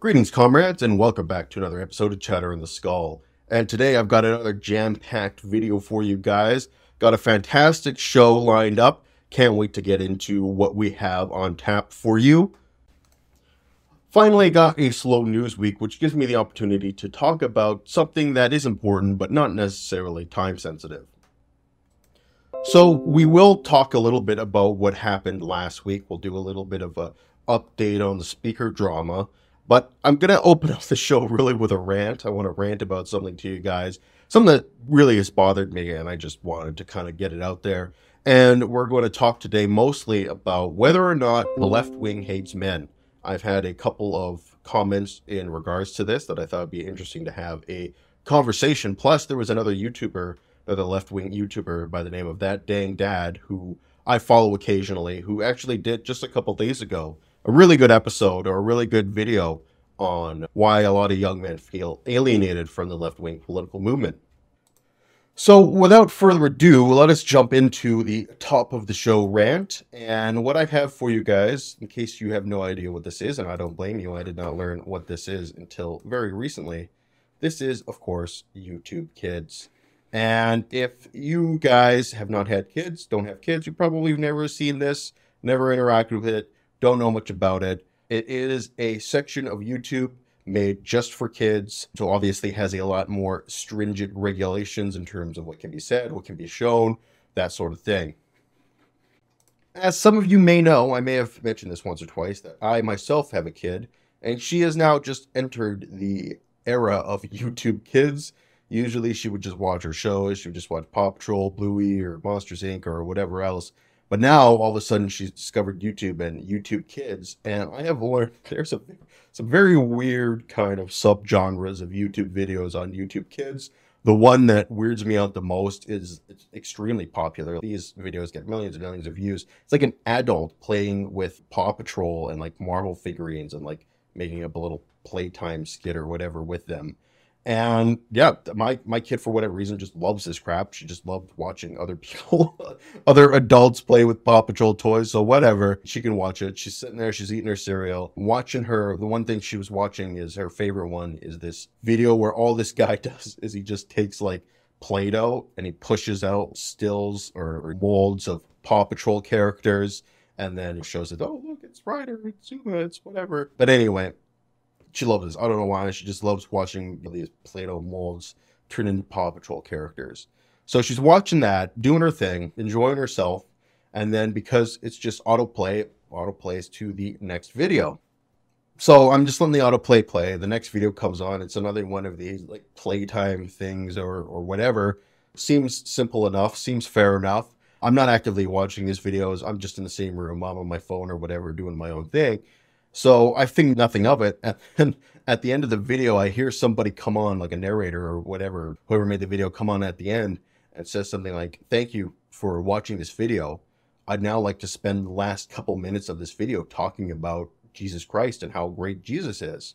Greetings, comrades, and welcome back to another episode of Chatter in the Skull. And today I've got another jam packed video for you guys. Got a fantastic show lined up. Can't wait to get into what we have on tap for you. Finally, got a slow news week, which gives me the opportunity to talk about something that is important but not necessarily time sensitive. So, we will talk a little bit about what happened last week. We'll do a little bit of a update on the speaker drama. But I'm going to open up the show really with a rant. I want to rant about something to you guys, something that really has bothered me, and I just wanted to kind of get it out there. And we're going to talk today mostly about whether or not the left wing hates men. I've had a couple of comments in regards to this that I thought would be interesting to have a conversation. Plus, there was another YouTuber, another left wing YouTuber by the name of That Dang Dad, who I follow occasionally, who actually did just a couple days ago a really good episode or a really good video on why a lot of young men feel alienated from the left wing political movement. So, without further ado, let us jump into the top of the show rant. And what I have for you guys, in case you have no idea what this is, and I don't blame you, I did not learn what this is until very recently. This is, of course, YouTube Kids. And if you guys have not had kids, don't have kids, you probably have never seen this, never interacted with it, don't know much about it. It is a section of YouTube made just for kids. So obviously has a lot more stringent regulations in terms of what can be said, what can be shown, that sort of thing. As some of you may know, I may have mentioned this once or twice that I myself have a kid, and she has now just entered the era of YouTube Kids. Usually she would just watch her shows, she would just watch Paw Patrol, Bluey, or Monsters Inc., or whatever else. But now all of a sudden she's discovered YouTube and YouTube Kids, and I have learned there's a some very weird kind of subgenres of YouTube videos on YouTube Kids. The one that weirds me out the most is it's extremely popular. These videos get millions and millions of views. It's like an adult playing with Paw Patrol and like Marvel figurines and like making up a little playtime skit or whatever with them. And yeah, my my kid for whatever reason just loves this crap. She just loved watching other people, other adults play with Paw Patrol toys. So whatever, she can watch it. She's sitting there, she's eating her cereal, watching her. The one thing she was watching is her favorite one is this video where all this guy does is he just takes like Play-Doh and he pushes out stills or, or molds of Paw Patrol characters, and then he shows it. Oh look, it's Ryder, it's Zuma, it's whatever. But anyway, she loves this. I don't know why. She just loves watching these Play-Doh molds turn into Paw Patrol characters. So she's watching that, doing her thing, enjoying herself, and then because it's just autoplay, autoplays to the next video. So I'm just letting the autoplay play. The next video comes on. It's another one of these like playtime things or or whatever. Seems simple enough. Seems fair enough. I'm not actively watching these videos. I'm just in the same room. I'm on my phone or whatever, doing my own thing. So I think nothing of it. And at the end of the video, I hear somebody come on, like a narrator or whatever, whoever made the video, come on at the end and says something like, Thank you for watching this video. I'd now like to spend the last couple minutes of this video talking about Jesus Christ and how great Jesus is.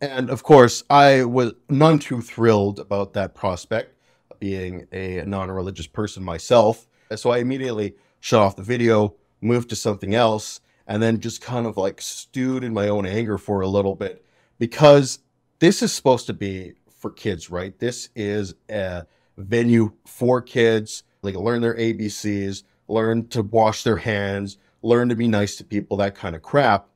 And of course, I was none too thrilled about that prospect, being a non religious person myself. So I immediately shut off the video, moved to something else, and then just kind of like stewed in my own anger for a little bit because this is supposed to be for kids, right? This is a venue for kids. Like learn their ABCs, learn to wash their hands, learn to be nice to people, that kind of crap.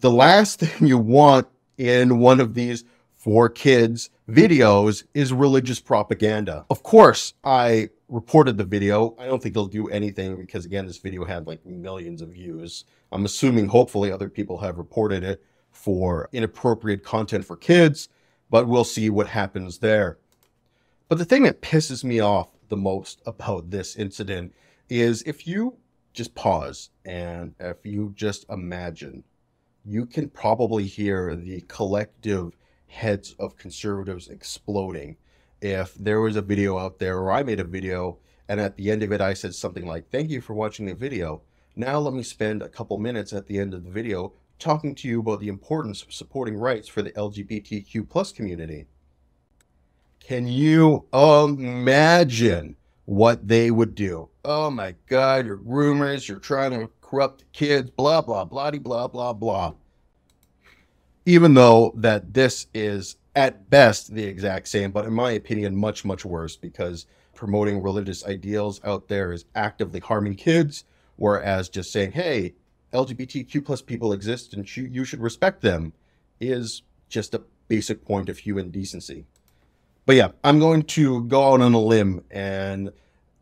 The last thing you want in one of these for kids videos is religious propaganda. Of course, I reported the video. I don't think they'll do anything because again, this video had like millions of views. I'm assuming hopefully other people have reported it for inappropriate content for kids, but we'll see what happens there. But the thing that pisses me off the most about this incident is if you just pause and if you just imagine, you can probably hear the collective heads of conservatives exploding if there was a video out there or I made a video and at the end of it I said something like, thank you for watching the video. Now let me spend a couple minutes at the end of the video talking to you about the importance of supporting rights for the LGBTQ plus community. Can you imagine what they would do? Oh my God, you're groomers, you're trying to corrupt kids, blah, blah, blah, blah, blah, blah. even though that this is at best the exact same, but in my opinion, much, much worse because promoting religious ideals out there is actively harming kids, whereas just saying, hey, LGBTQ plus people exist and you should respect them is just a basic point of human decency. But yeah, I'm going to go out on a limb and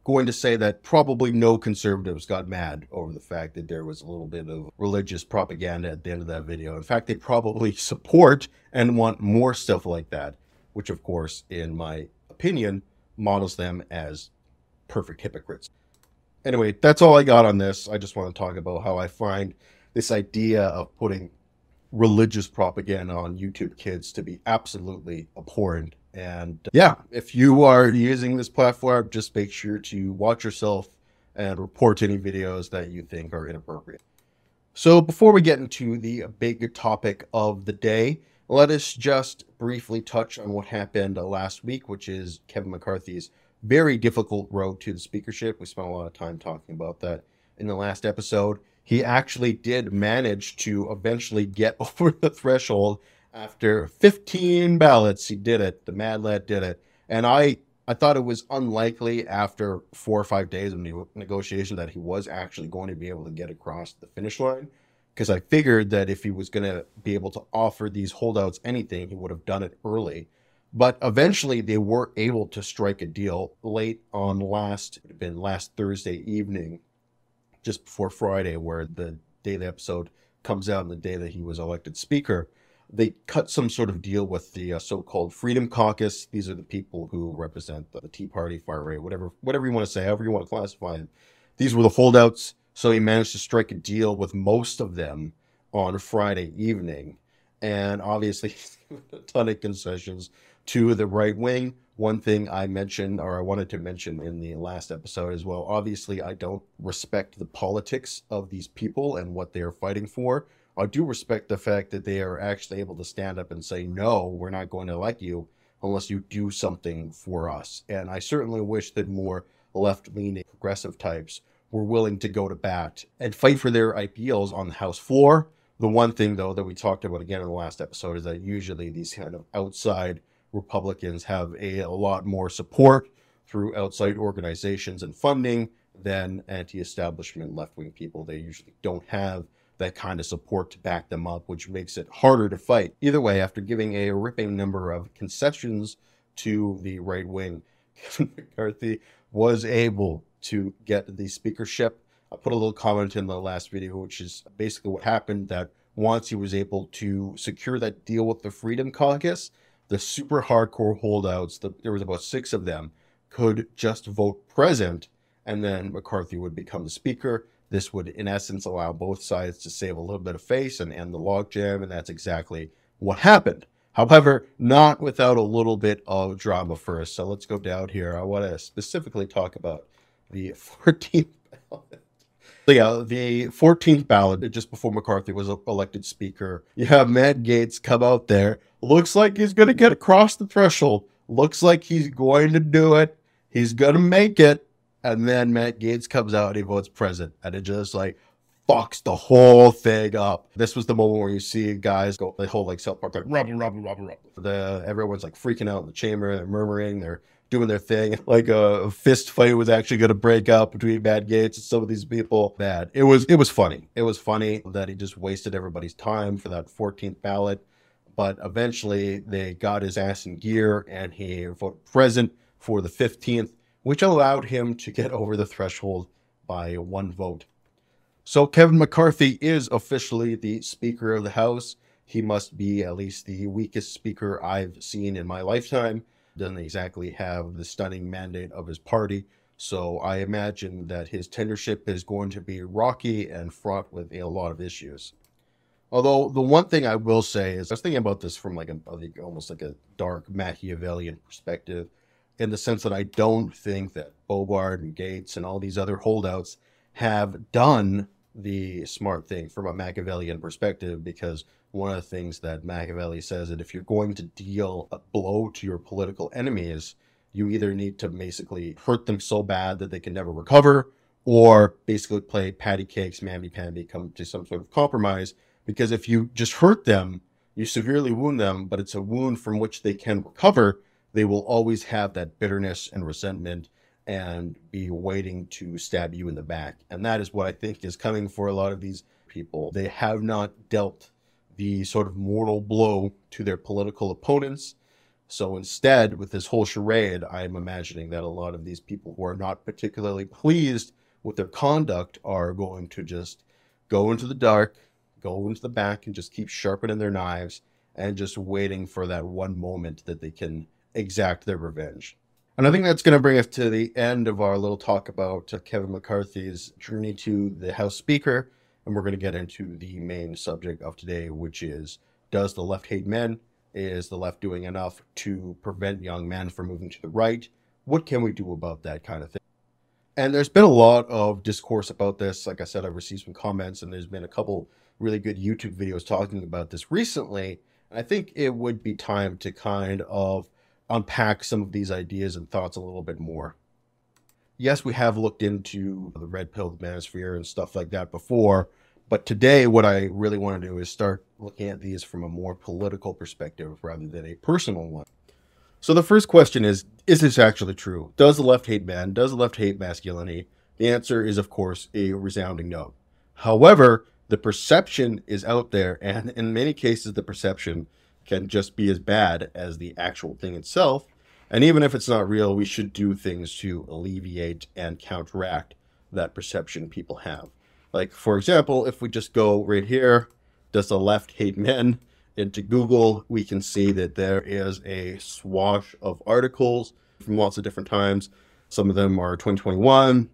going to say that probably no conservatives got mad over the fact that there was a little bit of religious propaganda at the end of that video. In fact, they probably support and want more stuff like that, which of course, in my opinion, models them as perfect hypocrites. Anyway, that's all I got on this. I just want to talk about how I find this idea of putting religious propaganda on YouTube kids to be absolutely abhorrent and uh, yeah, if you are using this platform, just make sure to watch yourself and report any videos that you think are inappropriate. So before we get into the big topic of the day, let us just briefly touch on what happened uh, last week, which is Kevin McCarthy's very difficult road to the speakership. We spent a lot of time talking about that in the last episode. He actually did manage to eventually get over the threshold after 15 ballots, he did it. The Mad Lad did it. And I, I thought it was unlikely after four or five days of negotiation that he was actually going to be able to get across the finish line. Because I figured that if he was going to be able to offer these holdouts anything, he would have done it early. But eventually, they were able to strike a deal late on last, it had been last Thursday evening, just before Friday, where the daily episode comes out and the day that he was elected speaker they cut some sort of deal with the uh, so-called Freedom Caucus. These are the people who represent the, the Tea Party, far right, whatever, whatever you want to say, however you want to classify it. These were the holdouts, so he managed to strike a deal with most of them on Friday evening, and obviously a ton of concessions to the right wing. One thing I mentioned, or I wanted to mention in the last episode as well, obviously I don't respect the politics of these people and what they are fighting for. I do respect the fact that they are actually able to stand up and say, no, we're not going to elect you unless you do something for us. And I certainly wish that more left leaning progressive types were willing to go to bat and fight for their ideals on the House floor. The one thing, though, that we talked about again in the last episode is that usually these kind of outside Republicans have a, a lot more support through outside organizations and funding than anti establishment left wing people. They usually don't have that kind of support to back them up, which makes it harder to fight. Either way, after giving a ripping number of concessions to the right wing, Kevin McCarthy was able to get the speakership. I put a little comment in the last video, which is basically what happened that once he was able to secure that deal with the Freedom Caucus, the super hardcore holdouts, the, there was about six of them, could just vote present, and then McCarthy would become the speaker. This would, in essence, allow both sides to save a little bit of face and end the logjam, and that's exactly what happened. However, not without a little bit of drama first. So let's go down here. I want to specifically talk about the 14th ballot. So yeah, the 14th ballot, just before McCarthy was elected speaker, you have Matt Gaetz come out there. Looks like he's going to get across the threshold. Looks like he's going to do it. He's going to make it. And then Matt Gaetz comes out and he votes present. And it just like fucks the whole thing up. This was the moment where you see guys go the whole like South Park like Robin, Robin, Robin, Robin. The everyone's like freaking out in the chamber, they're murmuring, they're doing their thing. Like a fist fight was actually gonna break out between Matt Gaetz and some of these people. Bad. It was it was funny. It was funny that he just wasted everybody's time for that 14th ballot. But eventually they got his ass in gear and he voted present for the 15th which allowed him to get over the threshold by one vote. So Kevin McCarthy is officially the Speaker of the House. He must be at least the weakest speaker I've seen in my lifetime. Doesn't exactly have the stunning mandate of his party. So I imagine that his tenureship is going to be rocky and fraught with a lot of issues. Although the one thing I will say is I was thinking about this from like a almost like a dark Machiavellian perspective in the sense that I don't think that Boebert and Gaetz and all these other holdouts have done the smart thing from a Machiavellian perspective because one of the things that Machiavelli says that if you're going to deal a blow to your political enemies, you either need to basically hurt them so bad that they can never recover, or basically play patty cakes, mamby pamby, come to some sort of compromise. Because if you just hurt them, you severely wound them, but it's a wound from which they can recover, they will always have that bitterness and resentment and be waiting to stab you in the back. And that is what I think is coming for a lot of these people. They have not dealt the sort of mortal blow to their political opponents. So instead, with this whole charade, I'm imagining that a lot of these people who are not particularly pleased with their conduct are going to just go into the dark, go into the back, and just keep sharpening their knives and just waiting for that one moment that they can exact their revenge. And I think that's going to bring us to the end of our little talk about uh, Kevin McCarthy's journey to the House Speaker. And we're going to get into the main subject of today, which is Does the left hate men? Is the left doing enough to prevent young men from moving to the right? What can we do about that kind of thing? And there's been a lot of discourse about this. Like I said, I've received some comments, and there's been a couple really good YouTube videos talking about this recently. And I think it would be time to kind of unpack some of these ideas and thoughts a little bit more. Yes, we have looked into the red pill the manosphere and stuff like that before, but today what I really want to do is start looking at these from a more political perspective rather than a personal one. So the first question is Is this actually true? Does the left hate men? Does the left hate masculinity? The answer is, of course, a resounding no. However, the perception is out there, and in many cases, the perception can just be as bad as the actual thing itself. And even if it's not real, we should do things to alleviate and counteract that perception people have. Like, for example, if we just go right here, does the left hate men? Into Google, we can see that there is a swash of articles from lots of different times. Some of them are 2021,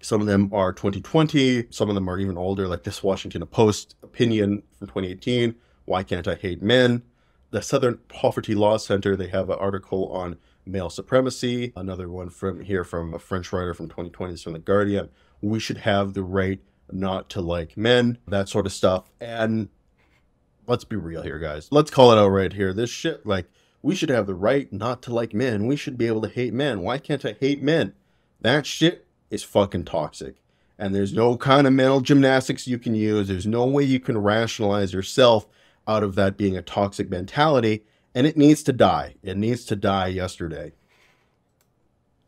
some of them are 2020, some of them are even older, like this Washington Post opinion from 2018 Why Can't I Hate Men? The Southern Poverty Law Center, they have an article on male supremacy. Another one from here from a French writer from 2020 is from The Guardian. We should have the right not to like men, that sort of stuff. And let's be real here, guys. Let's call it out right here. This shit, like, we should have the right not to like men. We should be able to hate men. Why can't I hate men? That shit is fucking toxic. And there's no kind of mental gymnastics you can use. There's no way you can rationalize yourself out of that being a toxic mentality, and it needs to die. It needs to die yesterday.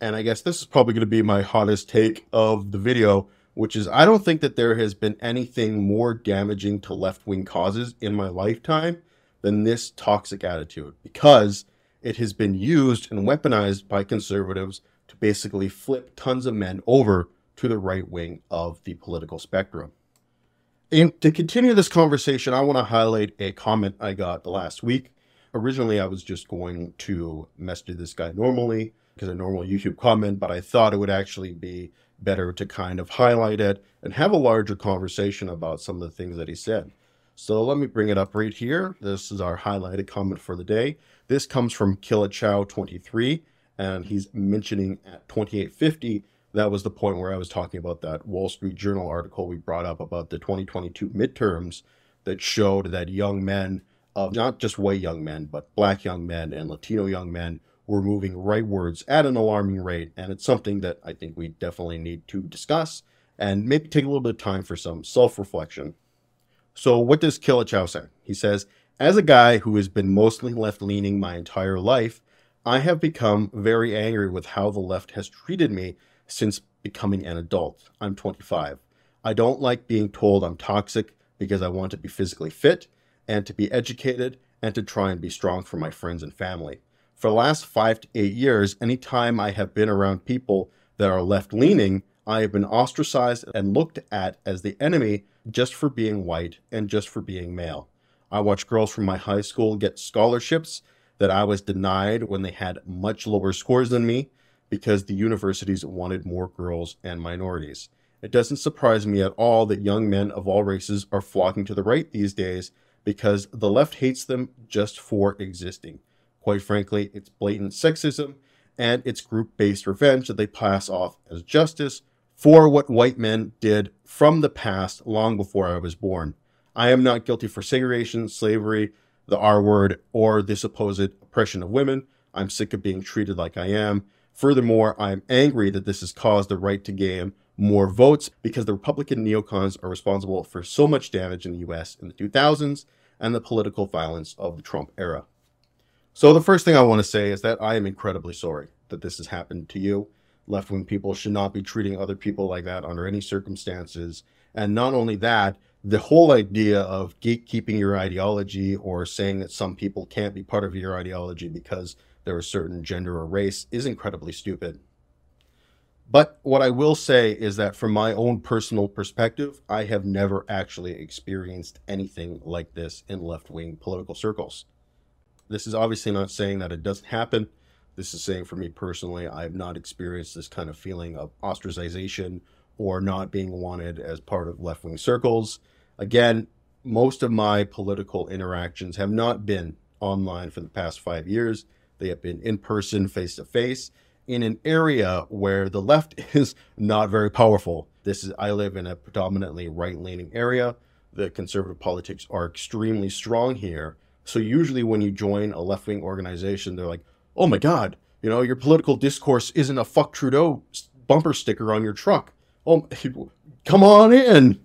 And I guess this is probably going to be my hottest take of the video, which is I don't think that there has been anything more damaging to left wing causes in my lifetime than this toxic attitude because it has been used and weaponized by conservatives to basically flip tons of men over to the right wing of the political spectrum. And to continue this conversation, I want to highlight a comment I got last week. Originally, I was just going to message this guy normally because a normal YouTube comment, but I thought it would actually be better to kind of highlight it and have a larger conversation about some of the things that he said. So let me bring it up right here. This is our highlighted comment for the day. This comes from Killachow23, and he's mentioning at 2850 that was the point where I was talking about that Wall Street Journal article we brought up about the 2022 midterms that showed that young men, of not just white young men, but black young men and Latino young men, were moving rightwards at an alarming rate. And it's something that I think we definitely need to discuss and maybe take a little bit of time for some self reflection. So, what does Killachow say? He says, As a guy who has been mostly left leaning my entire life, I have become very angry with how the left has treated me since becoming an adult. I'm 25. I don't like being told I'm toxic because I want to be physically fit and to be educated and to try and be strong for my friends and family. For the last five to eight years, anytime I have been around people that are left leaning, I have been ostracized and looked at as the enemy just for being white and just for being male. I watch girls from my high school get scholarships that I was denied when they had much lower scores than me because the universities wanted more girls and minorities. It doesn't surprise me at all that young men of all races are flocking to the right these days because the left hates them just for existing. Quite frankly, it's blatant sexism and it's group based revenge that they pass off as justice for what white men did from the past long before I was born. I am not guilty for segregation, slavery, the R word, or the supposed oppression of women. I'm sick of being treated like I am. Furthermore, I'm angry that this has caused the right to gain more votes because the Republican neocons are responsible for so much damage in the US in the 2000s, and the political violence of the Trump era. So, the first thing I want to say is that I am incredibly sorry that this has happened to you. Left wing people should not be treating other people like that under any circumstances. And not only that, the whole idea of gatekeeping your ideology or saying that some people can't be part of your ideology because they're a certain gender or race is incredibly stupid. But what I will say is that from my own personal perspective, I have never actually experienced anything like this in left wing political circles. This is obviously not saying that it doesn't happen. This is saying for me personally, I have not experienced this kind of feeling of ostracization or not being wanted as part of left wing circles. Again, most of my political interactions have not been online for the past five years. They have been in person, face to face, in an area where the left is not very powerful. This is I live in a predominantly right-leaning area. The conservative politics are extremely strong here. So usually when you join a left-wing organization, they're like, "Oh my god, you know, your political discourse isn't a fuck Trudeau bumper sticker on your truck. Oh, come on in."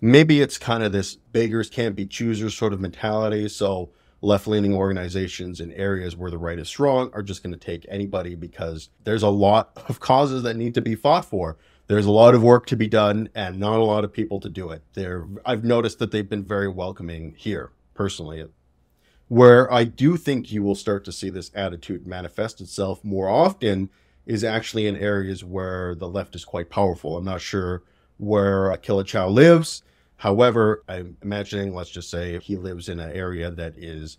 Maybe it's kind of this beggars can't be choosers sort of mentality. So left leaning organizations in areas where the right is strong are just going to take anybody because there's a lot of causes that need to be fought for. There's a lot of work to be done and not a lot of people to do it. There, I've noticed that they've been very welcoming here personally. Where I do think you will start to see this attitude manifest itself more often is actually in areas where the left is quite powerful. I'm not sure where Killa Chow lives. However, I'm imagining, let's just say he lives in an area that is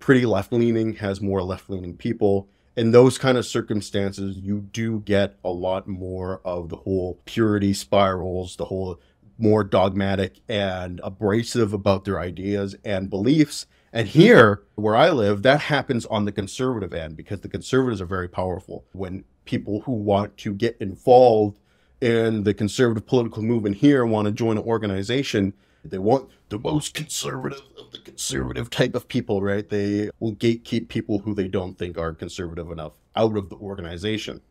pretty left leaning, has more left leaning people. In those kind of circumstances, you do get a lot more of the whole purity spirals, the whole more dogmatic and abrasive about their ideas and beliefs. And here, where I live, that happens on the conservative end because the conservatives are very powerful. When people who want to get involved and the conservative political movement here want to join an organization. They want the most conservative of the conservative type of people, right? They will gatekeep people who they don't think are conservative enough out of the organization.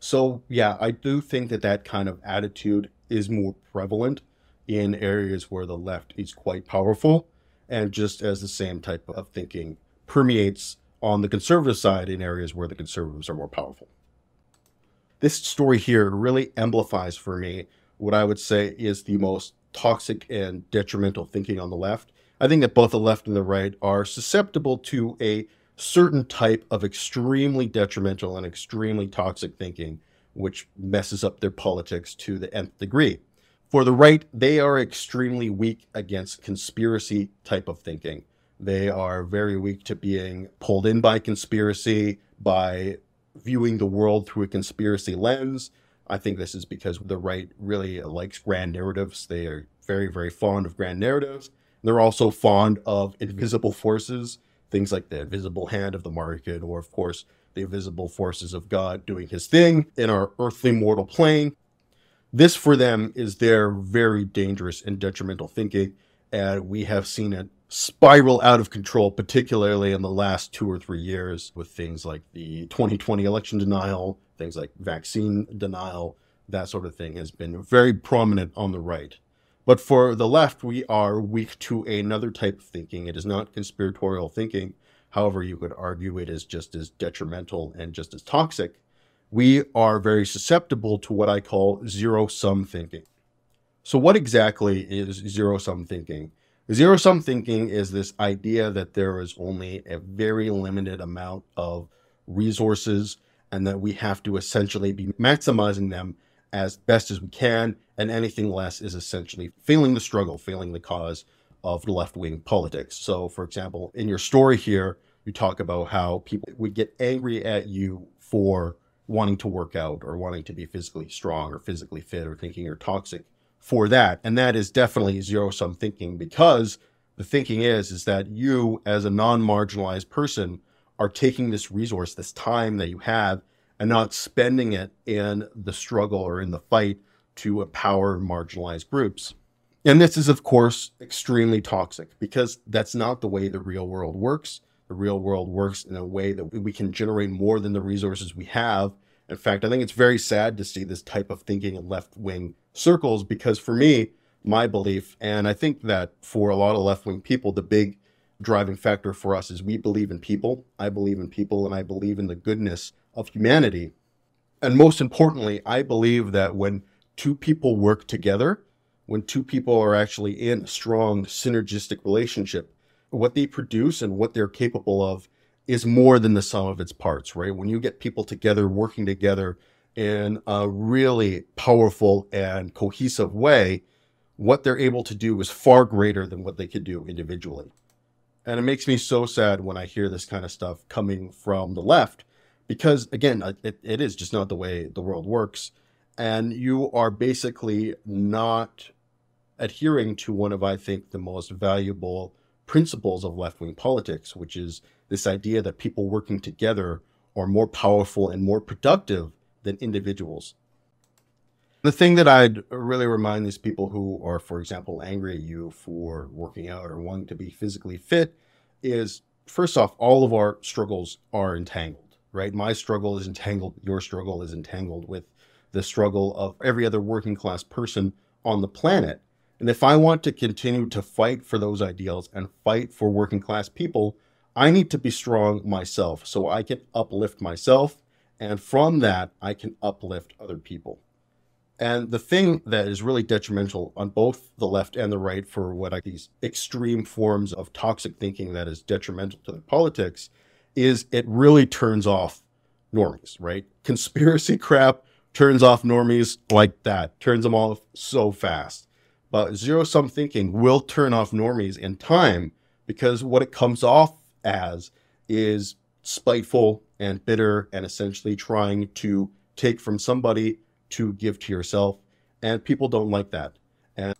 So, yeah, I do think that that kind of attitude is more prevalent in areas where the left is quite powerful, and just as the same type of thinking permeates on the conservative side in areas where the conservatives are more powerful this story here really amplifies for me what I would say is the most toxic and detrimental thinking on the left. I think that both the left and the right are susceptible to a certain type of extremely detrimental and extremely toxic thinking, which messes up their politics to the nth degree. For the right, they are extremely weak against conspiracy type of thinking. They are very weak to being pulled in by conspiracy, by viewing the world through a conspiracy lens. I think this is because the right really likes grand narratives. They are very, very fond of grand narratives. They're also fond of mm-hmm. invisible forces, things like the invisible hand of the market, or of course, the invisible forces of God doing his thing in our earthly mortal plane. This for them is their very dangerous and detrimental thinking. And we have seen it spiral out of control, particularly in the last two or three years with things like the 2020 election denial, things like vaccine denial, that sort of thing has been very prominent on the right. But for the left, we are weak to another type of thinking. It is not conspiratorial thinking. However, you could argue it is just as detrimental and just as toxic. We are very susceptible to what I call zero sum thinking. So, what exactly is zero sum thinking? Zero sum thinking is this idea that there is only a very limited amount of resources and that we have to essentially be maximizing them as best as we can, and anything less is essentially failing the struggle, failing the cause of left wing politics. So, for example, in your story here, you talk about how people would get angry at you for wanting to work out or wanting to be physically strong or physically fit or thinking you're toxic for that. And that is definitely zero sum thinking because the thinking is, is that you as a non-marginalized person are taking this resource, this time that you have and not spending it in the struggle or in the fight to empower marginalized groups. And this is, of course, extremely toxic because that's not the way the real world works. The real world works in a way that we can generate more than the resources we have. In fact, I think it's very sad to see this type of thinking in left wing circles because for me, my belief. And I think that for a lot of left wing people, the big driving factor for us is we believe in people. I believe in people and I believe in the goodness of humanity. And most importantly, I believe that when two people work together, when two people are actually in a strong synergistic relationship, what they produce and what they're capable of is more than the sum of its parts, right? When you get people together, working together in a really powerful and cohesive way, what they're able to do is far greater than what they could do individually. And it makes me so sad when I hear this kind of stuff coming from the left, because again, it, it is just not the way the world works. And you are basically not adhering to one of, I think, the most valuable principles of left wing politics, which is this idea that people working together are more powerful and more productive than individuals. The thing that I'd really remind these people who are, for example, angry at you for working out or wanting to be physically fit is first off, all of our struggles are entangled, right? My struggle is entangled, your struggle is entangled with the struggle of every other working class person on the planet. And if I want to continue to fight for those ideals and fight for working class people, I need to be strong myself so I can uplift myself. And from that, I can uplift other people. And the thing that is really detrimental on both the left and the right for what I these extreme forms of toxic thinking that is detrimental to politics is it really turns off normies, right? Conspiracy crap turns off normies like that, turns them off so fast. But zero sum thinking will turn off normies in time because what it comes off as is spiteful and bitter and essentially trying to take from somebody to give to yourself. And people don't like that. And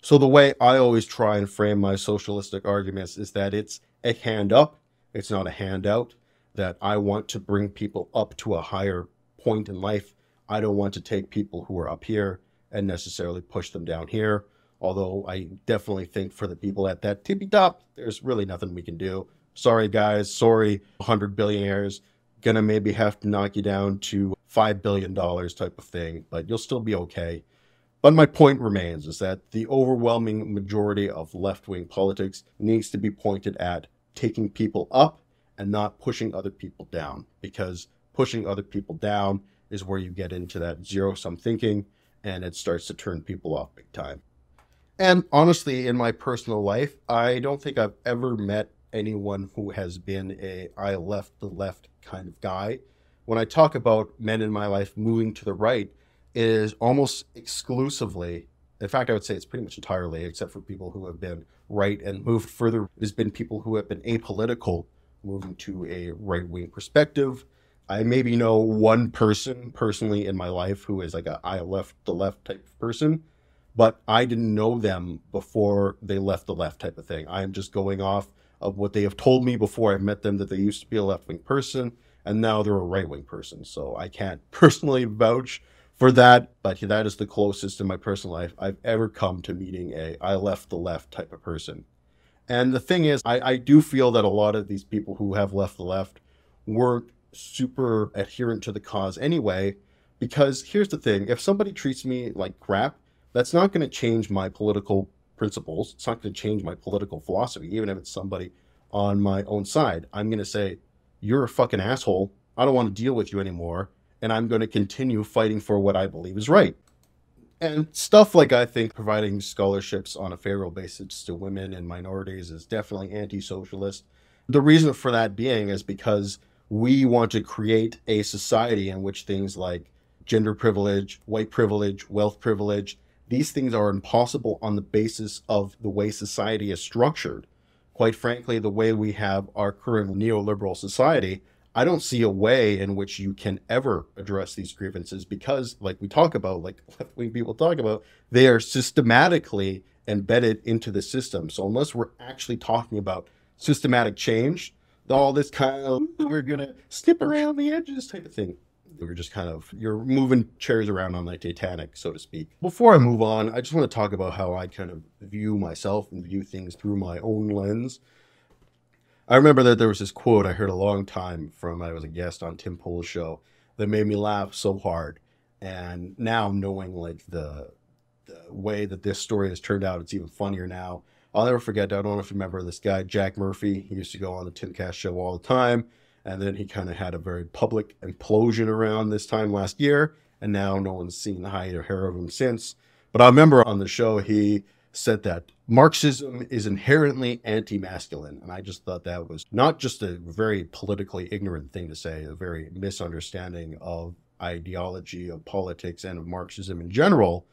so the way I always try and frame my socialistic arguments is that it's a hand up, it's not a handout, that I want to bring people up to a higher point in life. I don't want to take people who are up here and necessarily push them down here. Although I definitely think for the people at that tippy top, there's really nothing we can do. Sorry, guys. Sorry, 100 billionaires. Gonna maybe have to knock you down to $5 billion type of thing, but you'll still be okay. But my point remains is that the overwhelming majority of left wing politics needs to be pointed at taking people up and not pushing other people down, because pushing other people down is where you get into that zero sum thinking and it starts to turn people off big time. And honestly, in my personal life, I don't think I've ever met anyone who has been a I left the left kind of guy. When I talk about men in my life moving to the right, it is almost exclusively, in fact, I would say it's pretty much entirely, except for people who have been right and moved further, it has been people who have been apolitical, moving to a right wing perspective I maybe know one person personally in my life who is like a I left the left type of person, but I didn't know them before they left the left type of thing. I am just going off of what they have told me before I've met them that they used to be a left wing person and now they're a right wing person. So I can't personally vouch for that, but that is the closest in my personal life I've ever come to meeting a I left the left type of person. And the thing is, I, I do feel that a lot of these people who have left the left weren't super adherent to the cause anyway. Because here's the thing if somebody treats me like crap, that's not going to change my political principles. It's not going to change my political philosophy, even if it's somebody on my own side. I'm going to say, You're a fucking asshole. I don't want to deal with you anymore. And I'm going to continue fighting for what I believe is right. And stuff like I think providing scholarships on a favorable basis to women and minorities is definitely anti socialist. The reason for that being is because we want to create a society in which things like gender privilege, white privilege, wealth privilege, these things are impossible on the basis of the way society is structured. Quite frankly, the way we have our current neoliberal society, I don't see a way in which you can ever address these grievances because, like we talk about, like left wing people talk about, they are systematically embedded into the system. So, unless we're actually talking about systematic change, all this kind of we're gonna skip around the edges type of thing. We're just kind of you're moving chairs around on like Titanic, so to speak. Before I move on, I just want to talk about how I kind of view myself and view things through my own lens. I remember that there was this quote I heard a long time from I was a guest on Tim Pool's show that made me laugh so hard. And now knowing like the the way that this story has turned out, it's even funnier now. I'll never forget. I don't know if you remember this guy, Jack Murphy. He used to go on the Tim Cast show all the time, and then he kind of had a very public implosion around this time last year, and now no one's seen the hide or hair of him since. But I remember on the show he said that Marxism is inherently anti-masculine, and I just thought that was not just a very politically ignorant thing to say, a very misunderstanding of ideology of politics and of Marxism in general,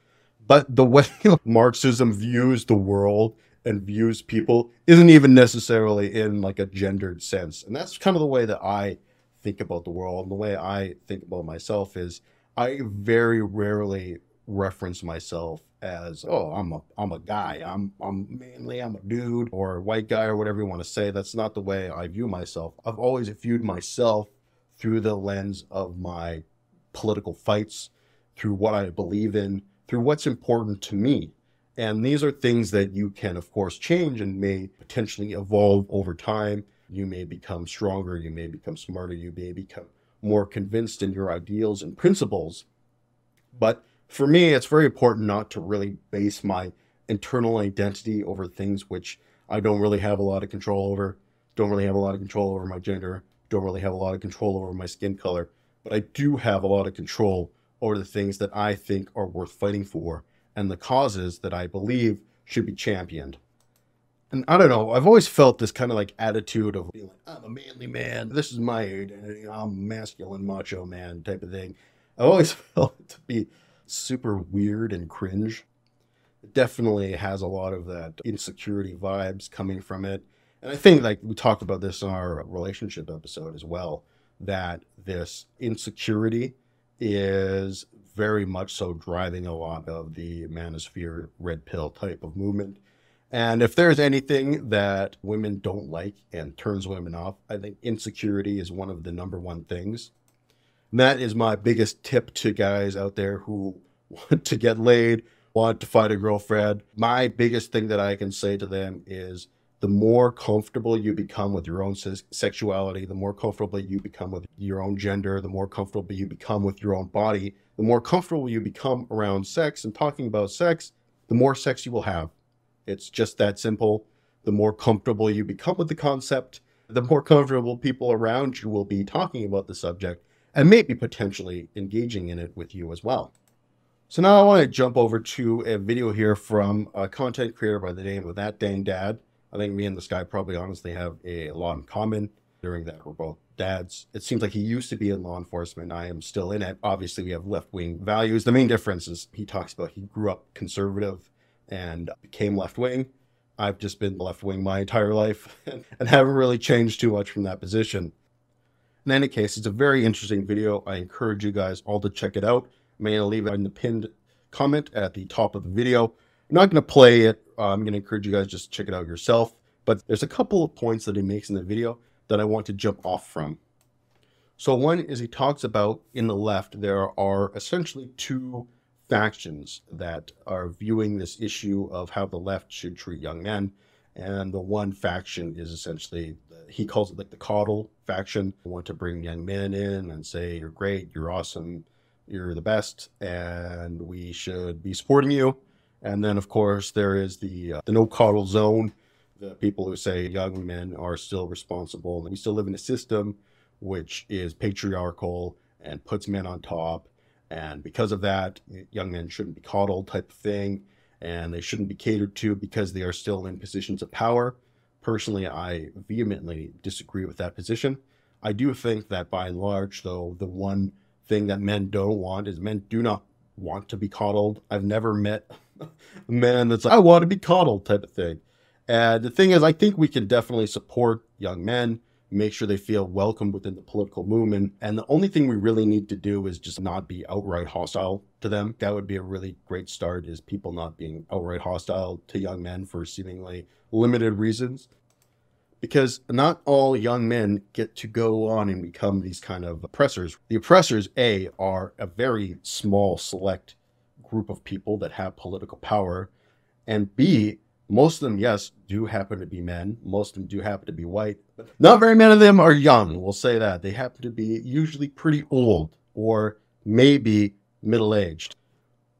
but the way Marxism views the world and views people isn't even necessarily in like a gendered sense. And that's kind of the way that I think about the world. And the way I think about myself is I very rarely reference myself as, oh, I'm a I'm a guy. I'm I'm manly, I'm a dude or a white guy or whatever you want to say. That's not the way I view myself. I've always viewed myself through the lens of my political fights, through what I believe in, through what's important to me. And these are things that you can, of course, change and may potentially evolve over time. You may become stronger, you may become smarter, you may become more convinced in your ideals and principles. But for me, it's very important not to really base my internal identity over things which I don't really have a lot of control over, don't really have a lot of control over my gender, don't really have a lot of control over my skin color but I do have a lot of control over the things that I think are worth fighting for and the causes that I believe should be championed. And I don't know, I've always felt this kind of like attitude of being like, I'm a manly man, this is my identity, I'm masculine macho man type of thing. I've always felt it to be super weird and cringe. It definitely has a lot of that insecurity vibes coming from it. And I think like we talked about this in our relationship episode as well that this insecurity is very much so driving a lot of the manosphere red pill type of movement. And if there's anything that women don't like and turns women off, I think insecurity is one of the number one things. And that is my biggest tip to guys out there who want to get laid, want to find a girlfriend. My biggest thing that I can say to them is the more comfortable you become with your own sexuality, the more comfortable you become with your own gender, the more comfortable you become with your own body, the more comfortable you become around sex and talking about sex, the more sex you will have. It's just that simple. The more comfortable you become with the concept, the more comfortable people around you will be talking about the subject and maybe potentially engaging in it with you as well. So now I want to jump over to a video here from a content creator by the name of That Dang Dad. I think me and this guy probably honestly have a lot in common during that we're both dads. It seems like he used to be in law enforcement. I am still in it. Obviously, we have left wing values. The main difference is he talks about he grew up conservative and became left wing. I've just been left wing my entire life and haven't really changed too much from that position. In any case, it's a very interesting video. I encourage you guys all to check it out. I'm going to leave it in the pinned comment at the top of the video. I'm not going to play it. Uh, I'm going to encourage you guys just check it out yourself. But there's a couple of points that he makes in the video that I want to jump off from. So one is he talks about in the left, there are essentially two factions that are viewing this issue of how the left should treat young men. And the one faction is essentially, he calls it like the coddle faction. They want to bring young men in and say, you're great, you're awesome, you're the best, and we should be supporting you. And then, of course, there is the uh, the no coddle zone. The people who say young men are still responsible, we still live in a system which is patriarchal and puts men on top. And because of that, young men shouldn't be coddled, type of thing, and they shouldn't be catered to because they are still in positions of power. Personally, I vehemently disagree with that position. I do think that by and large, though, the one thing that men don't want is men do not want to be coddled. I've never met man that's like, I want to be coddled type of thing. And the thing is, I think we can definitely support young men, make sure they feel welcome within the political movement. And the only thing we really need to do is just not be outright hostile to them. That would be a really great start is people not being outright hostile to young men for seemingly limited reasons because not all young men get to go on and become these kind of oppressors. The oppressors, A, are a very small, select group of people that have political power. And B, most of them, yes, do happen to be men. Most of them do happen to be white. Not very many of them are young, we'll say that. They happen to be usually pretty old or maybe middle aged.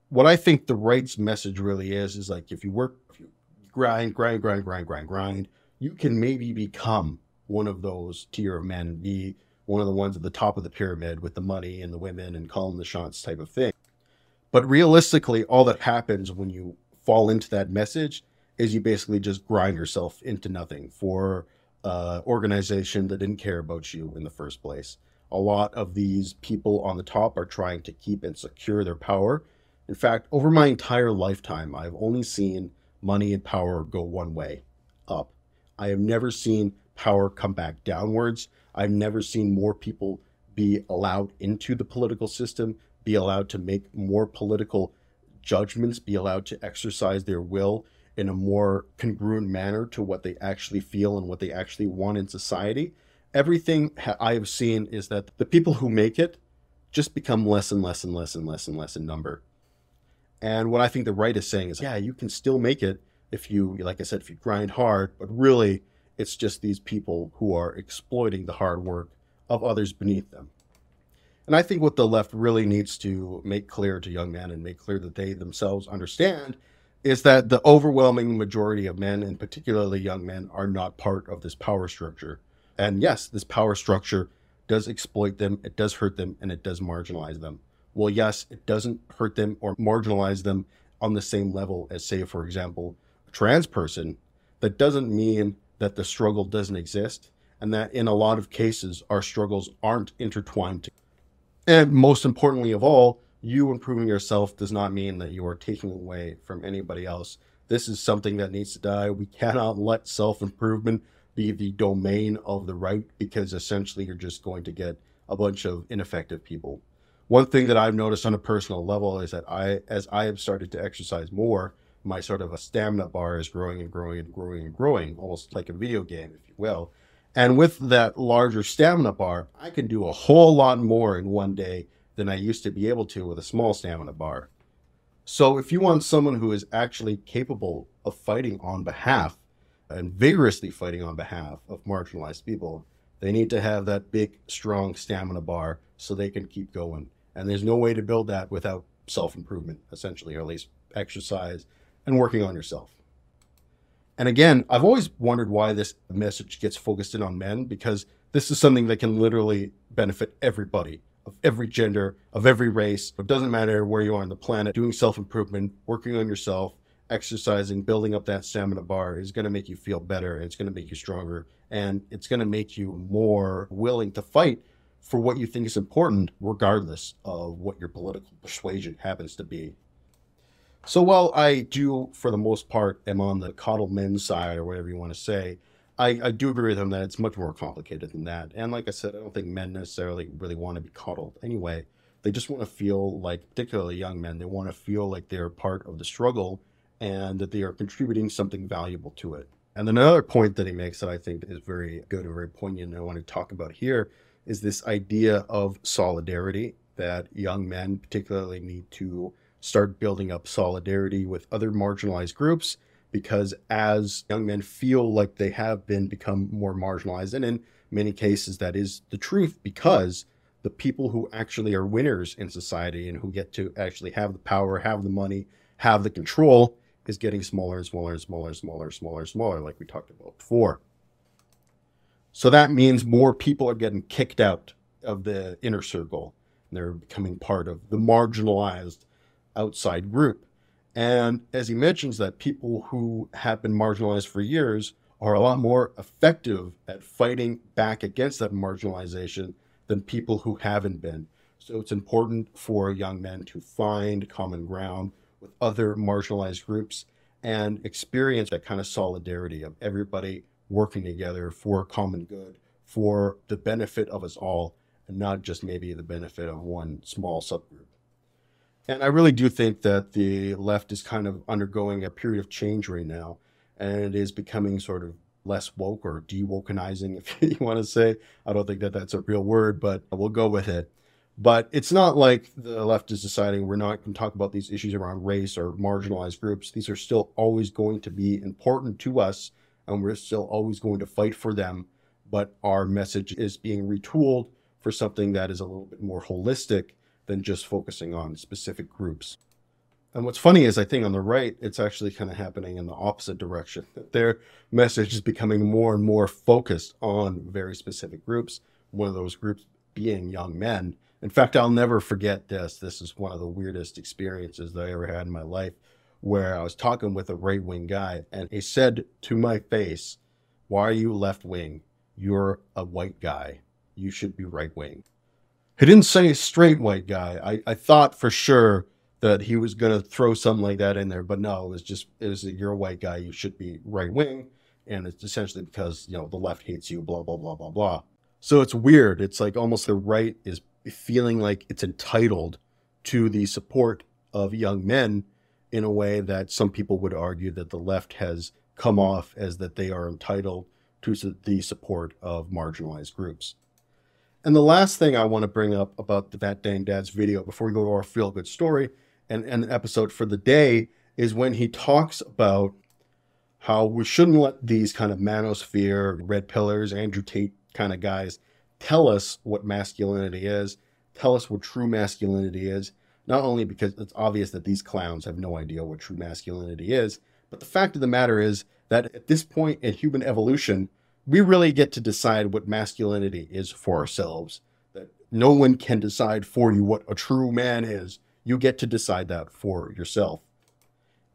what I think the right's message really is is like if you work, if you grind, grind, grind, grind, grind, grind, you can maybe become one of those tier of men be one of the ones at the top of the pyramid with the money and the women and calling the shots type of thing. But realistically, all that happens when you fall into that message is you basically just grind yourself into nothing for uh, organization that didn't care about you in the first place. A lot of these people on the top are trying to keep and secure their power. In fact, over my entire lifetime, I've only seen money and power go one way up. I have never seen power come back downwards. I've never seen more people be allowed into the political system, be allowed to make more political judgments, be allowed to exercise their will in a more congruent manner to what they actually feel and what they actually want in society. Everything I have seen is that the people who make it just become less and less and less and less and less in number. And what I think the right is saying is, yeah, you can still make it if you, like I said, if you grind hard, but really it's just these people who are exploiting the hard work of others beneath them. And I think what the left really needs to make clear to young men and make clear that they themselves understand is that the overwhelming majority of men, and particularly young men, are not part of this power structure. And yes, this power structure does exploit them, it does hurt them, and it does marginalize them. Well, yes, it doesn't hurt them or marginalize them on the same level as, say, for example, a trans person. That doesn't mean that the struggle doesn't exist, and that in a lot of cases, our struggles aren't intertwined. And most importantly of all, you improving yourself does not mean that you are taking away from anybody else. This is something that needs to die. We cannot let self improvement be the domain of the right because essentially you're just going to get a bunch of ineffective people. One thing that I've noticed on a personal level is that I, as I have started to exercise more, my sort of a stamina bar is growing and growing and growing and growing, almost like a video game, if you will. And with that larger stamina bar, I can do a whole lot more in one day than I used to be able to with a small stamina bar. So if you want someone who is actually capable of fighting on behalf and vigorously fighting on behalf of marginalized people, they need to have that big, strong stamina bar so they can keep going. And there's no way to build that without self improvement, essentially, or at least exercise and working on yourself. And again, I've always wondered why this message gets focused in on men because this is something that can literally benefit everybody of every gender, of every race. It doesn't matter where you are on the planet. Doing self improvement, working on yourself, exercising, building up that stamina bar is going to make you feel better. It's going to make you stronger. And it's going to make you more willing to fight for what you think is important, regardless of what your political persuasion happens to be. So while I do, for the most part, am on the coddle men's side or whatever you want to say, I, I do agree with him that it's much more complicated than that. And like I said, I don't think men necessarily really want to be coddled anyway. They just want to feel like, particularly young men, they want to feel like they're part of the struggle and that they are contributing something valuable to it. And then another point that he makes that I think is very good and very poignant and I want to talk about here is this idea of solidarity that young men particularly need to start building up solidarity with other marginalized groups because as young men feel like they have been become more marginalized, and in many cases that is the truth because the people who actually are winners in society and who get to actually have the power, have the money, have the control is getting smaller and smaller and smaller and smaller and smaller and smaller, like we talked about before. So that means more people are getting kicked out of the inner circle. And they're becoming part of the marginalized outside group. And as he mentions that people who have been marginalized for years are a lot more effective at fighting back against that marginalization than people who haven't been. So it's important for young men to find common ground with other marginalized groups and experience that kind of solidarity of everybody working together for common good, for the benefit of us all, and not just maybe the benefit of one small subgroup. And I really do think that the left is kind of undergoing a period of change right now, and it is becoming sort of less woke or de-wokenizing, if you want to say. I don't think that that's a real word, but we'll go with it. But it's not like the left is deciding we're not going to talk about these issues around race or marginalized groups. These are still always going to be important to us, and we're still always going to fight for them. But our message is being retooled for something that is a little bit more holistic than just focusing on specific groups. And what's funny is I think on the right, it's actually kind of happening in the opposite direction. That their message is becoming more and more focused on very specific groups. One of those groups being young men. In fact, I'll never forget this. This is one of the weirdest experiences that I ever had in my life where I was talking with a right wing guy and he said to my face, Why are you left wing? You're a white guy. You should be right wing. He didn't say straight white guy. I, I thought for sure that he was going to throw something like that in there. But no, it was just, it was, you're a white guy, you should be right wing. And it's essentially because, you know, the left hates you, blah, blah, blah, blah, blah. So it's weird. It's like almost the right is feeling like it's entitled to the support of young men in a way that some people would argue that the left has come off as that they are entitled to the support of marginalized groups. And the last thing I want to bring up about the Fat Dang Dad's video before we go to our feel good story and, and episode for the day is when he talks about how we shouldn't let these kind of manosphere, red pillers, Andrew Tate kind of guys tell us what masculinity is, tell us what true masculinity is, not only because it's obvious that these clowns have no idea what true masculinity is, but the fact of the matter is that at this point in human evolution, we really get to decide what masculinity is for ourselves. That no one can decide for you what a true man is you get to decide that for yourself.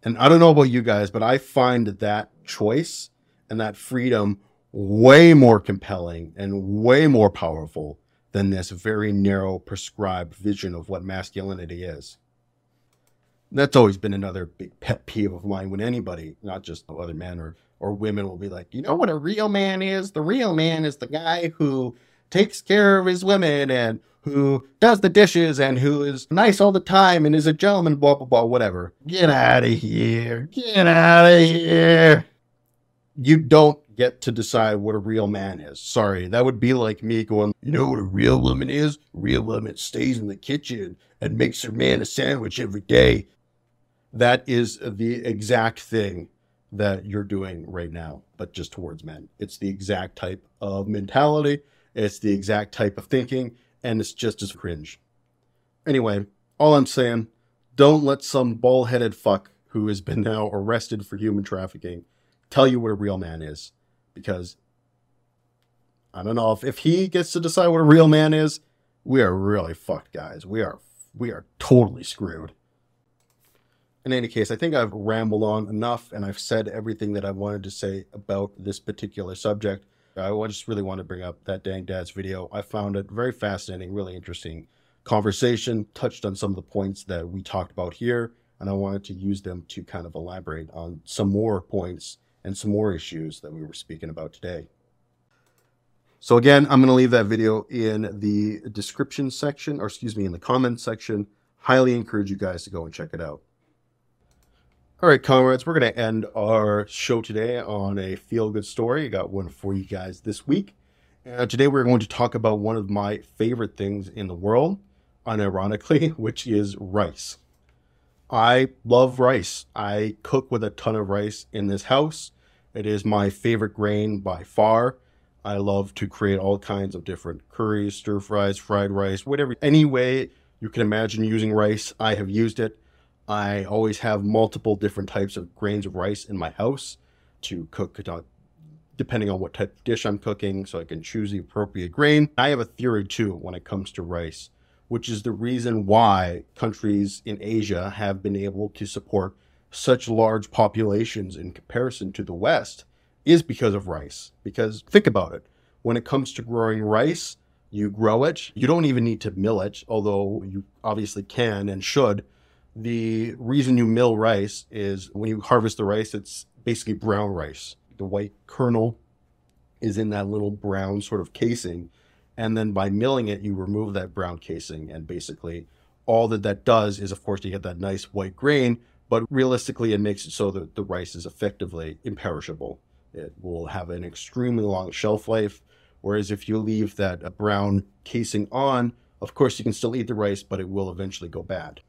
And I don't know about you guys, but I find that choice and that freedom way more compelling and way more powerful than this very narrow prescribed vision of what masculinity is. That's always been another big pet peeve of mine when anybody, not just other men or, or women, will be like, you know what a real man is? The real man is the guy who takes care of his women and who does the dishes and who is nice all the time and is a gentleman, blah, blah, blah, whatever. Get out of here. Get out of here. You don't get to decide what a real man is. Sorry, that would be like me going, you know what a real woman is? A real woman stays in the kitchen and makes her man a sandwich every day. That is the exact thing that you're doing right now, but just towards men. It's the exact type of mentality. It's the exact type of thinking and it's just as cringe. Anyway, all I'm saying, don't let some ball headed fuck who has been now arrested for human trafficking tell you what a real man is. Because I don't know if, if he gets to decide what a real man is, we are really fucked, guys. We are we are totally screwed. In any case, I think I've rambled on enough and I've said everything that I wanted to say about this particular subject. I just really want to bring up that Dang Dad's video. I found it very fascinating, really interesting conversation, touched on some of the points that we talked about here, and I wanted to use them to kind of elaborate on some more points and some more issues that we were speaking about today. So again, I'm going to leave that video in the description section, or excuse me, in the comment section. Highly encourage you guys to go and check it out. All right, comrades, we're going to end our show today on a feel good story. I got one for you guys this week. Uh, today, we're going to talk about one of my favorite things in the world, unironically, which is rice. I love rice. I cook with a ton of rice in this house. It is my favorite grain by far. I love to create all kinds of different curries, stir fries, fried rice, whatever, any way you can imagine using rice. I have used it. I always have multiple different types of grains of rice in my house to cook uh, depending on what type of dish I'm cooking, so I can choose the appropriate grain. I have a theory too when it comes to rice, which is the reason why countries in Asia have been able to support such large populations in comparison to the West is because of rice. Because think about it, when it comes to growing rice, you grow it. You don't even need to mill it, although you obviously can and should the reason you mill rice is when you harvest the rice, it's basically brown rice. The white kernel is in that little brown sort of casing. And then by milling it, you remove that brown casing. And basically, all that that does is, of course, you get that nice white grain, but realistically, it makes it so that the rice is effectively imperishable. It will have an extremely long shelf life. Whereas if you leave that uh, brown casing on, of course, you can still eat the rice, but it will eventually go bad.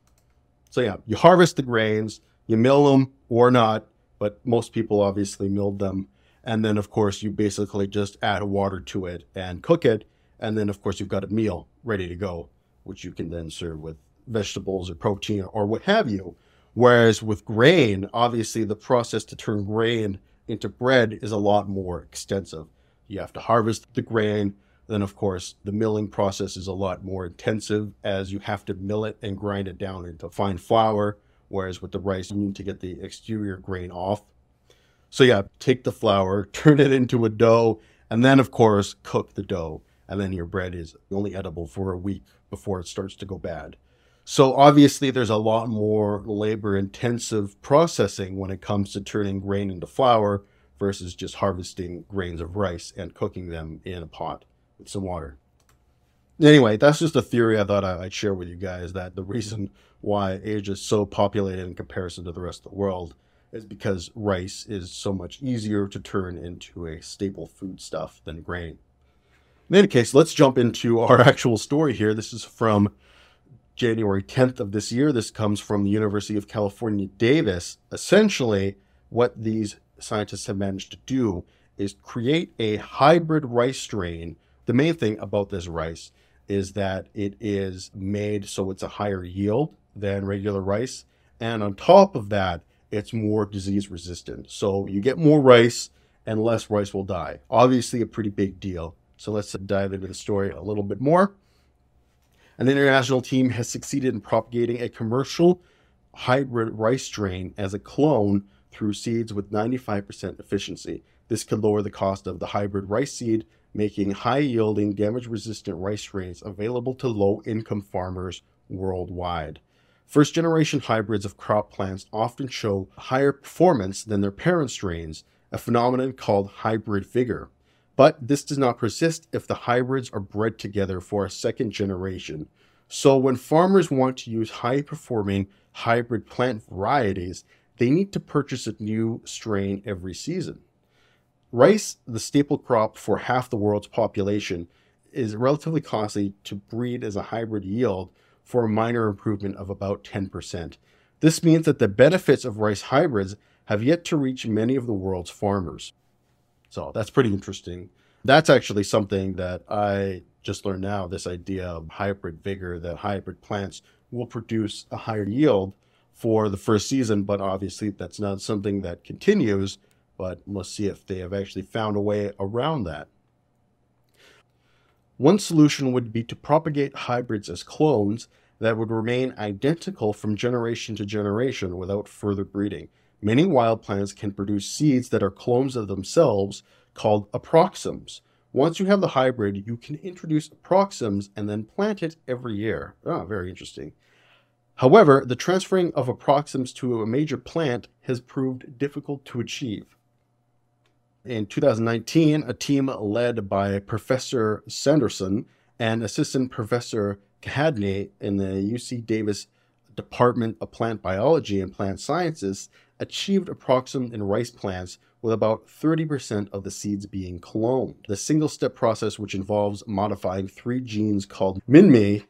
So yeah, you harvest the grains, you mill them or not, but most people obviously milled them. And then of course you basically just add water to it and cook it. And then of course you've got a meal ready to go, which you can then serve with vegetables or protein or what have you. Whereas with grain, obviously the process to turn grain into bread is a lot more extensive. You have to harvest the grain. Then, of course, the milling process is a lot more intensive as you have to mill it and grind it down into fine flour. Whereas with the rice, you need to get the exterior grain off. So, yeah, take the flour, turn it into a dough, and then, of course, cook the dough. And then your bread is only edible for a week before it starts to go bad. So obviously, there's a lot more labor intensive processing when it comes to turning grain into flour versus just harvesting grains of rice and cooking them in a pot some water. Anyway, that's just a theory I thought I'd share with you guys that the reason why Asia is so populated in comparison to the rest of the world is because rice is so much easier to turn into a staple foodstuff than grain. In any case, let's jump into our actual story here. This is from January 10th of this year. This comes from the University of California, Davis. Essentially, what these scientists have managed to do is create a hybrid rice strain. The main thing about this rice is that it is made so it's a higher yield than regular rice. And on top of that, it's more disease resistant. So you get more rice and less rice will die. Obviously, a pretty big deal. So let's dive into the story a little bit more. An international team has succeeded in propagating a commercial hybrid rice strain as a clone through seeds with 95% efficiency. This could lower the cost of the hybrid rice seed, making high yielding, damage resistant rice strains available to low income farmers worldwide. First generation hybrids of crop plants often show higher performance than their parent strains, a phenomenon called hybrid vigor. But this does not persist if the hybrids are bred together for a second generation. So when farmers want to use high performing hybrid plant varieties, they need to purchase a new strain every season. Rice, the staple crop for half the world's population, is relatively costly to breed as a hybrid yield for a minor improvement of about 10%. This means that the benefits of rice hybrids have yet to reach many of the world's farmers. So that's pretty interesting. That's actually something that I just learned now this idea of hybrid vigor, that hybrid plants will produce a higher yield for the first season, but obviously that's not something that continues. But let's see if they have actually found a way around that. One solution would be to propagate hybrids as clones that would remain identical from generation to generation without further breeding. Many wild plants can produce seeds that are clones of themselves called approximants. Once you have the hybrid, you can introduce approximants and then plant it every year. Ah, very interesting. However, the transferring of approximants to a major plant has proved difficult to achieve. In 2019, a team led by Professor Sundaresan and Assistant Professor Khanday in the UC Davis Department of Plant Biology and Plant Sciences achieved a approximant in rice plants with about 30% of the seeds being cloned. The single step process, which involves modifying three genes called MiMe,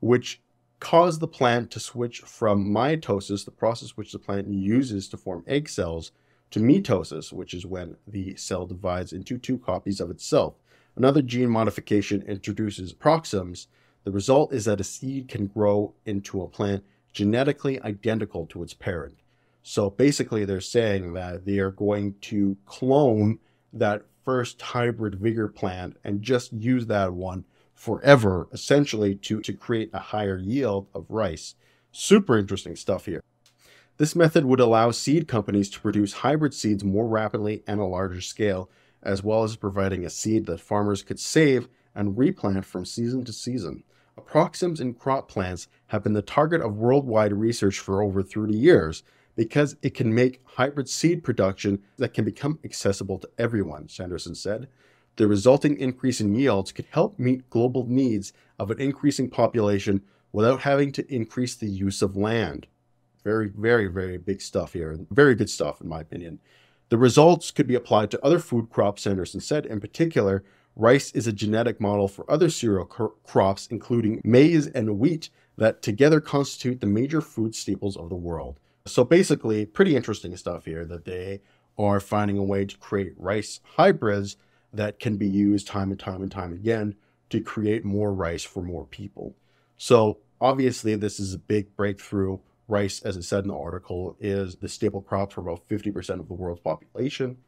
which cause the plant to switch from meiosis, the process which the plant uses to form egg cells, to mitosis, which is when the cell divides into two copies of itself. Another gene modification introduces proxims. The result is that a seed can grow into a plant genetically identical to its parent. So basically, they're saying that they are going to clone that first hybrid vigor plant and just use that one forever, essentially, to, to create a higher yield of rice. Super interesting stuff here. This method would allow seed companies to produce hybrid seeds more rapidly and a larger scale, as well as providing a seed that farmers could save and replant from season to season. Approximants in crop plants have been the target of worldwide research for over 30 years, because it can make hybrid seed production that can become accessible to everyone, Sundaresan said. The resulting increase in yields could help meet global needs of an increasing population without having to increase the use of land. Very, very, very big stuff here. Very good stuff, in my opinion. The results could be applied to other food crops, Anderson said. In particular, rice is a genetic model for other cereal crops, including maize and wheat, that together constitute the major food staples of the world. So basically, pretty interesting stuff here that they are finding a way to create rice hybrids that can be used time and time and time again to create more rice for more people. So obviously, this is a big breakthrough rice, as it said in the article, is the staple crop for about 50% of the world's population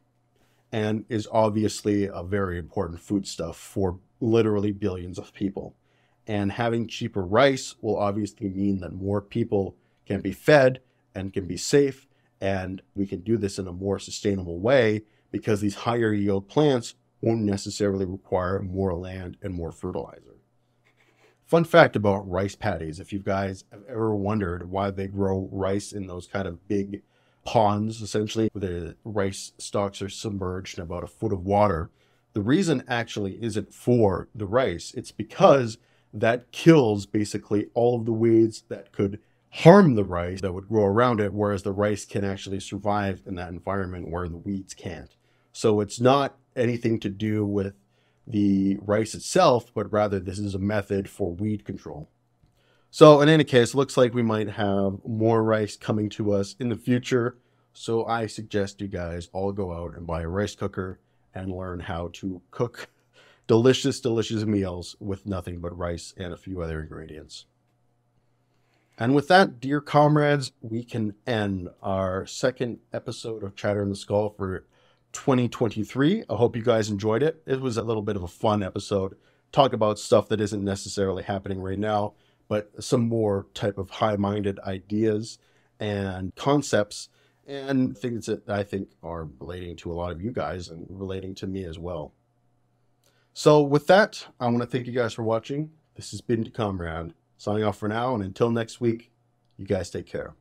and is obviously a very important foodstuff for literally billions of people. And having cheaper rice will obviously mean that more people can be fed and can be safe. And we can do this in a more sustainable way because these higher yield plants won't necessarily require more land and more fertilizer. Fun fact about rice paddies if you guys have ever wondered why they grow rice in those kind of big ponds, essentially, where the rice stalks are submerged in about a foot of water, the reason actually isn't for the rice, it's because that kills basically all of the weeds that could harm the rice that would grow around it, whereas the rice can actually survive in that environment where the weeds can't. So it's not anything to do with the rice itself, but rather this is a method for weed control. So in any case, looks like we might have more rice coming to us in the future. So I suggest you guys all go out and buy a rice cooker and learn how to cook delicious, delicious meals with nothing but rice and a few other ingredients. And with that, dear comrades, we can end our second episode of Chatter in the Skull for 2023. I hope you guys enjoyed it. It was a little bit of a fun episode. Talk about stuff that isn't necessarily happening right now, but some more type of high minded ideas and concepts and things that I think are relating to a lot of you guys and relating to me as well. So, with that, I want to thank you guys for watching. This has been Comrade signing off for now, and until next week, you guys take care.